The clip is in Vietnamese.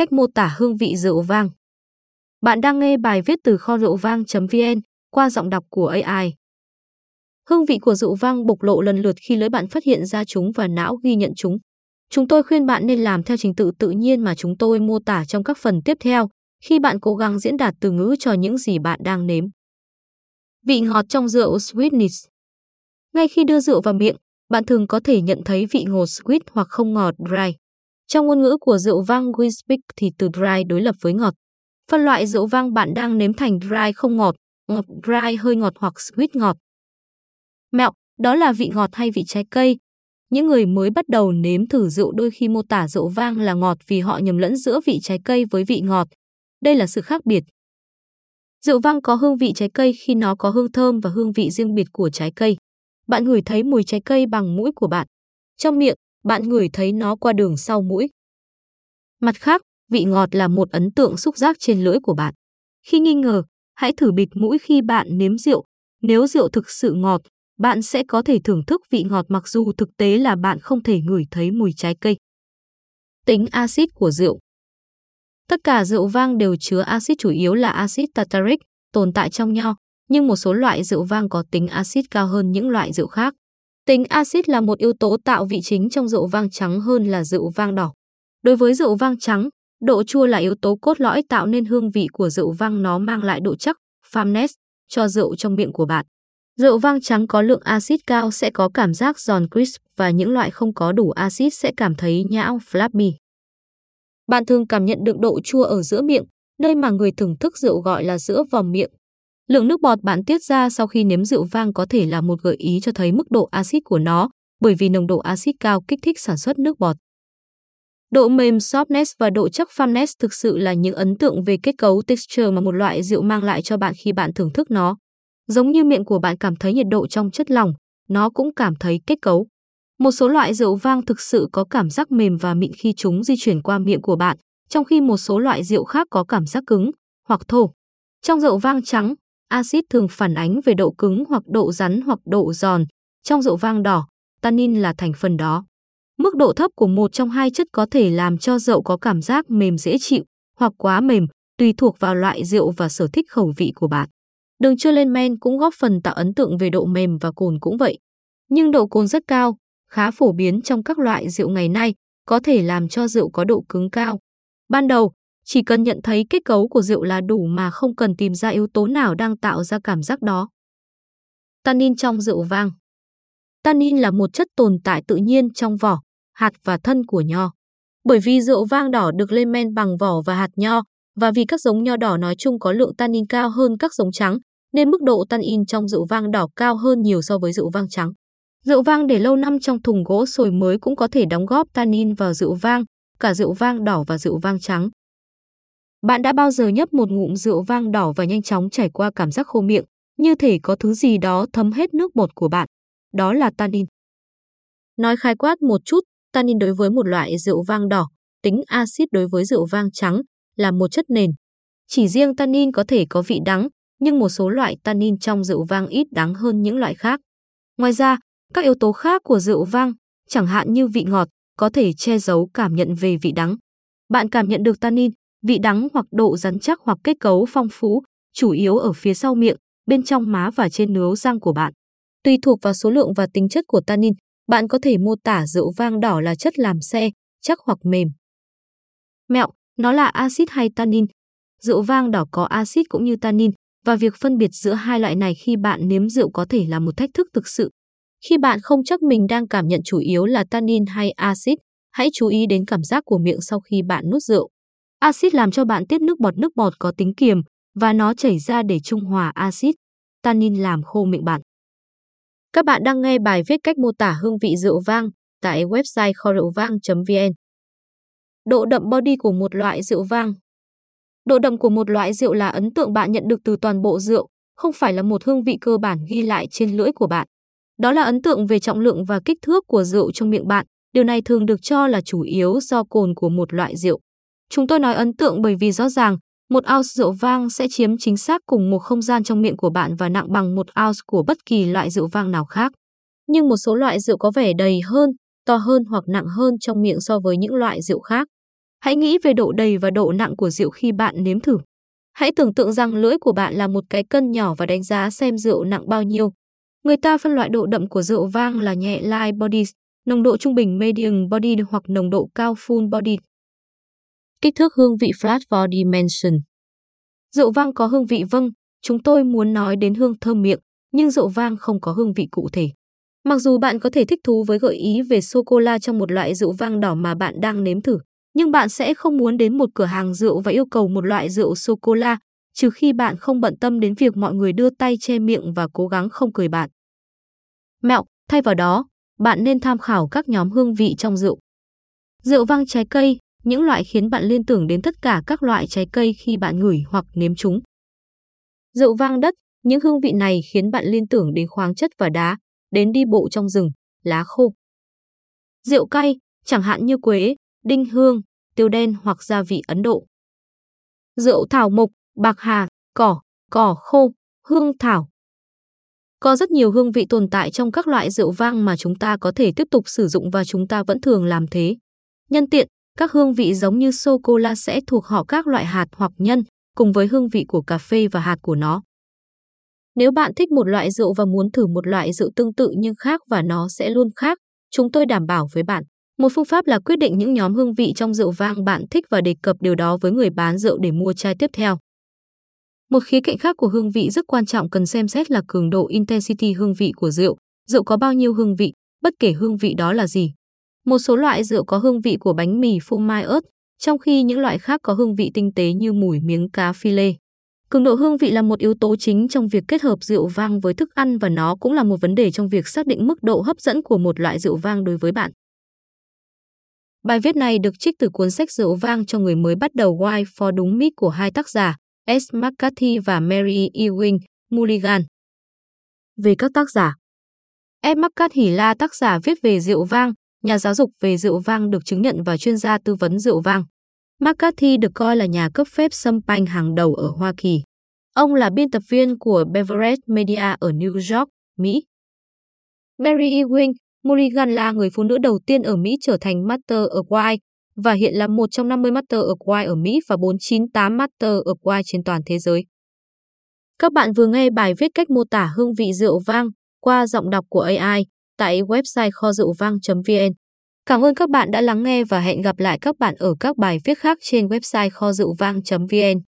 cách mô tả hương vị rượu vang. Bạn đang nghe bài viết từ kho rượu vang.vn qua giọng đọc của AI. Hương vị của rượu vang bộc lộ lần lượt khi lưỡi bạn phát hiện ra chúng và não ghi nhận chúng. Chúng tôi khuyên bạn nên làm theo trình tự tự nhiên mà chúng tôi mô tả trong các phần tiếp theo khi bạn cố gắng diễn đạt từ ngữ cho những gì bạn đang nếm. Vị ngọt trong rượu sweetness Ngay khi đưa rượu vào miệng, bạn thường có thể nhận thấy vị ngọt sweet hoặc không ngọt dry. Trong ngôn ngữ của rượu vang Winspeak thì từ dry đối lập với ngọt. Phân loại rượu vang bạn đang nếm thành dry không ngọt, ngọt dry hơi ngọt hoặc sweet ngọt. Mẹo, đó là vị ngọt hay vị trái cây. Những người mới bắt đầu nếm thử rượu đôi khi mô tả rượu vang là ngọt vì họ nhầm lẫn giữa vị trái cây với vị ngọt. Đây là sự khác biệt. Rượu vang có hương vị trái cây khi nó có hương thơm và hương vị riêng biệt của trái cây. Bạn ngửi thấy mùi trái cây bằng mũi của bạn. Trong miệng, bạn ngửi thấy nó qua đường sau mũi. Mặt khác, vị ngọt là một ấn tượng xúc giác trên lưỡi của bạn. Khi nghi ngờ, hãy thử bịt mũi khi bạn nếm rượu. Nếu rượu thực sự ngọt, bạn sẽ có thể thưởng thức vị ngọt mặc dù thực tế là bạn không thể ngửi thấy mùi trái cây. Tính axit của rượu Tất cả rượu vang đều chứa axit chủ yếu là axit tartaric tồn tại trong nho, nhưng một số loại rượu vang có tính axit cao hơn những loại rượu khác. Tính axit là một yếu tố tạo vị chính trong rượu vang trắng hơn là rượu vang đỏ. Đối với rượu vang trắng, độ chua là yếu tố cốt lõi tạo nên hương vị của rượu vang nó mang lại độ chắc, firmness cho rượu trong miệng của bạn. Rượu vang trắng có lượng axit cao sẽ có cảm giác giòn crisp và những loại không có đủ axit sẽ cảm thấy nhão flabby. Bạn thường cảm nhận được độ chua ở giữa miệng, nơi mà người thưởng thức rượu gọi là giữa vòng miệng. Lượng nước bọt bạn tiết ra sau khi nếm rượu vang có thể là một gợi ý cho thấy mức độ axit của nó, bởi vì nồng độ axit cao kích thích sản xuất nước bọt. Độ mềm softness và độ chắc firmness thực sự là những ấn tượng về kết cấu texture mà một loại rượu mang lại cho bạn khi bạn thưởng thức nó. Giống như miệng của bạn cảm thấy nhiệt độ trong chất lỏng, nó cũng cảm thấy kết cấu. Một số loại rượu vang thực sự có cảm giác mềm và mịn khi chúng di chuyển qua miệng của bạn, trong khi một số loại rượu khác có cảm giác cứng hoặc thô. Trong rượu vang trắng, axit thường phản ánh về độ cứng hoặc độ rắn hoặc độ giòn. Trong rượu vang đỏ, tannin là thành phần đó. Mức độ thấp của một trong hai chất có thể làm cho rượu có cảm giác mềm dễ chịu hoặc quá mềm, tùy thuộc vào loại rượu và sở thích khẩu vị của bạn. Đường chưa lên men cũng góp phần tạo ấn tượng về độ mềm và cồn cũng vậy. Nhưng độ cồn rất cao, khá phổ biến trong các loại rượu ngày nay, có thể làm cho rượu có độ cứng cao. Ban đầu, chỉ cần nhận thấy kết cấu của rượu là đủ mà không cần tìm ra yếu tố nào đang tạo ra cảm giác đó. Tannin trong rượu vang Tannin là một chất tồn tại tự nhiên trong vỏ, hạt và thân của nho. Bởi vì rượu vang đỏ được lên men bằng vỏ và hạt nho, và vì các giống nho đỏ nói chung có lượng tannin cao hơn các giống trắng, nên mức độ tannin trong rượu vang đỏ cao hơn nhiều so với rượu vang trắng. Rượu vang để lâu năm trong thùng gỗ sồi mới cũng có thể đóng góp tannin vào rượu vang, cả rượu vang đỏ và rượu vang trắng. Bạn đã bao giờ nhấp một ngụm rượu vang đỏ và nhanh chóng trải qua cảm giác khô miệng, như thể có thứ gì đó thấm hết nước bọt của bạn. Đó là tannin. Nói khai quát một chút, tannin đối với một loại rượu vang đỏ, tính axit đối với rượu vang trắng là một chất nền. Chỉ riêng tannin có thể có vị đắng, nhưng một số loại tannin trong rượu vang ít đắng hơn những loại khác. Ngoài ra, các yếu tố khác của rượu vang, chẳng hạn như vị ngọt, có thể che giấu cảm nhận về vị đắng. Bạn cảm nhận được tannin, vị đắng hoặc độ rắn chắc hoặc kết cấu phong phú, chủ yếu ở phía sau miệng, bên trong má và trên nướu răng của bạn. Tùy thuộc vào số lượng và tính chất của tannin, bạn có thể mô tả rượu vang đỏ là chất làm xe, chắc hoặc mềm. Mẹo, nó là axit hay tannin. Rượu vang đỏ có axit cũng như tannin, và việc phân biệt giữa hai loại này khi bạn nếm rượu có thể là một thách thức thực sự. Khi bạn không chắc mình đang cảm nhận chủ yếu là tannin hay axit, hãy chú ý đến cảm giác của miệng sau khi bạn nuốt rượu. Axit làm cho bạn tiết nước bọt nước bọt có tính kiềm và nó chảy ra để trung hòa axit. Tannin làm khô miệng bạn. Các bạn đang nghe bài viết cách mô tả hương vị rượu vang tại website kho rượu vang.vn. Độ đậm body của một loại rượu vang Độ đậm của một loại rượu là ấn tượng bạn nhận được từ toàn bộ rượu, không phải là một hương vị cơ bản ghi lại trên lưỡi của bạn. Đó là ấn tượng về trọng lượng và kích thước của rượu trong miệng bạn. Điều này thường được cho là chủ yếu do cồn của một loại rượu. Chúng tôi nói ấn tượng bởi vì rõ ràng, một ounce rượu vang sẽ chiếm chính xác cùng một không gian trong miệng của bạn và nặng bằng một ounce của bất kỳ loại rượu vang nào khác. Nhưng một số loại rượu có vẻ đầy hơn, to hơn hoặc nặng hơn trong miệng so với những loại rượu khác. Hãy nghĩ về độ đầy và độ nặng của rượu khi bạn nếm thử. Hãy tưởng tượng rằng lưỡi của bạn là một cái cân nhỏ và đánh giá xem rượu nặng bao nhiêu. Người ta phân loại độ đậm của rượu vang là nhẹ light bodies, nồng độ trung bình medium body hoặc nồng độ cao full body. Kích thước hương vị flat for dimension. Rượu vang có hương vị vâng, chúng tôi muốn nói đến hương thơm miệng, nhưng rượu vang không có hương vị cụ thể. Mặc dù bạn có thể thích thú với gợi ý về sô-cô-la trong một loại rượu vang đỏ mà bạn đang nếm thử, nhưng bạn sẽ không muốn đến một cửa hàng rượu và yêu cầu một loại rượu sô-cô-la, trừ khi bạn không bận tâm đến việc mọi người đưa tay che miệng và cố gắng không cười bạn. Mẹo, thay vào đó, bạn nên tham khảo các nhóm hương vị trong rượu. Rượu vang trái cây, những loại khiến bạn liên tưởng đến tất cả các loại trái cây khi bạn ngửi hoặc nếm chúng. Rượu vang đất, những hương vị này khiến bạn liên tưởng đến khoáng chất và đá, đến đi bộ trong rừng, lá khô. Rượu cay, chẳng hạn như quế, đinh hương, tiêu đen hoặc gia vị Ấn Độ. Rượu thảo mộc, bạc hà, cỏ, cỏ khô, hương thảo. Có rất nhiều hương vị tồn tại trong các loại rượu vang mà chúng ta có thể tiếp tục sử dụng và chúng ta vẫn thường làm thế. Nhân tiện, các hương vị giống như sô-cô-la sẽ thuộc họ các loại hạt hoặc nhân, cùng với hương vị của cà phê và hạt của nó. Nếu bạn thích một loại rượu và muốn thử một loại rượu tương tự nhưng khác và nó sẽ luôn khác, chúng tôi đảm bảo với bạn. Một phương pháp là quyết định những nhóm hương vị trong rượu vang bạn thích và đề cập điều đó với người bán rượu để mua chai tiếp theo. Một khía cạnh khác của hương vị rất quan trọng cần xem xét là cường độ intensity hương vị của rượu. Rượu có bao nhiêu hương vị, bất kể hương vị đó là gì. Một số loại rượu có hương vị của bánh mì phô mai ớt, trong khi những loại khác có hương vị tinh tế như mùi miếng cá phi lê. Cường độ hương vị là một yếu tố chính trong việc kết hợp rượu vang với thức ăn và nó cũng là một vấn đề trong việc xác định mức độ hấp dẫn của một loại rượu vang đối với bạn. Bài viết này được trích từ cuốn sách Rượu vang cho người mới bắt đầu Why for đúng mít của hai tác giả S. McCarthy và Mary Ewing Mulligan. Về các tác giả S. McCarthy là tác giả viết về rượu vang, nhà giáo dục về rượu vang được chứng nhận và chuyên gia tư vấn rượu vang. McCarthy được coi là nhà cấp phép xâm panh hàng đầu ở Hoa Kỳ. Ông là biên tập viên của Beverage Media ở New York, Mỹ. Mary Ewing Mulligan là người phụ nữ đầu tiên ở Mỹ trở thành Master of Wine và hiện là một trong 50 Master of Wine ở Mỹ và 498 Master of Wine trên toàn thế giới. Các bạn vừa nghe bài viết cách mô tả hương vị rượu vang qua giọng đọc của AI tại website kho rượu vang.vn. Cảm ơn các bạn đã lắng nghe và hẹn gặp lại các bạn ở các bài viết khác trên website kho rượu vang.vn.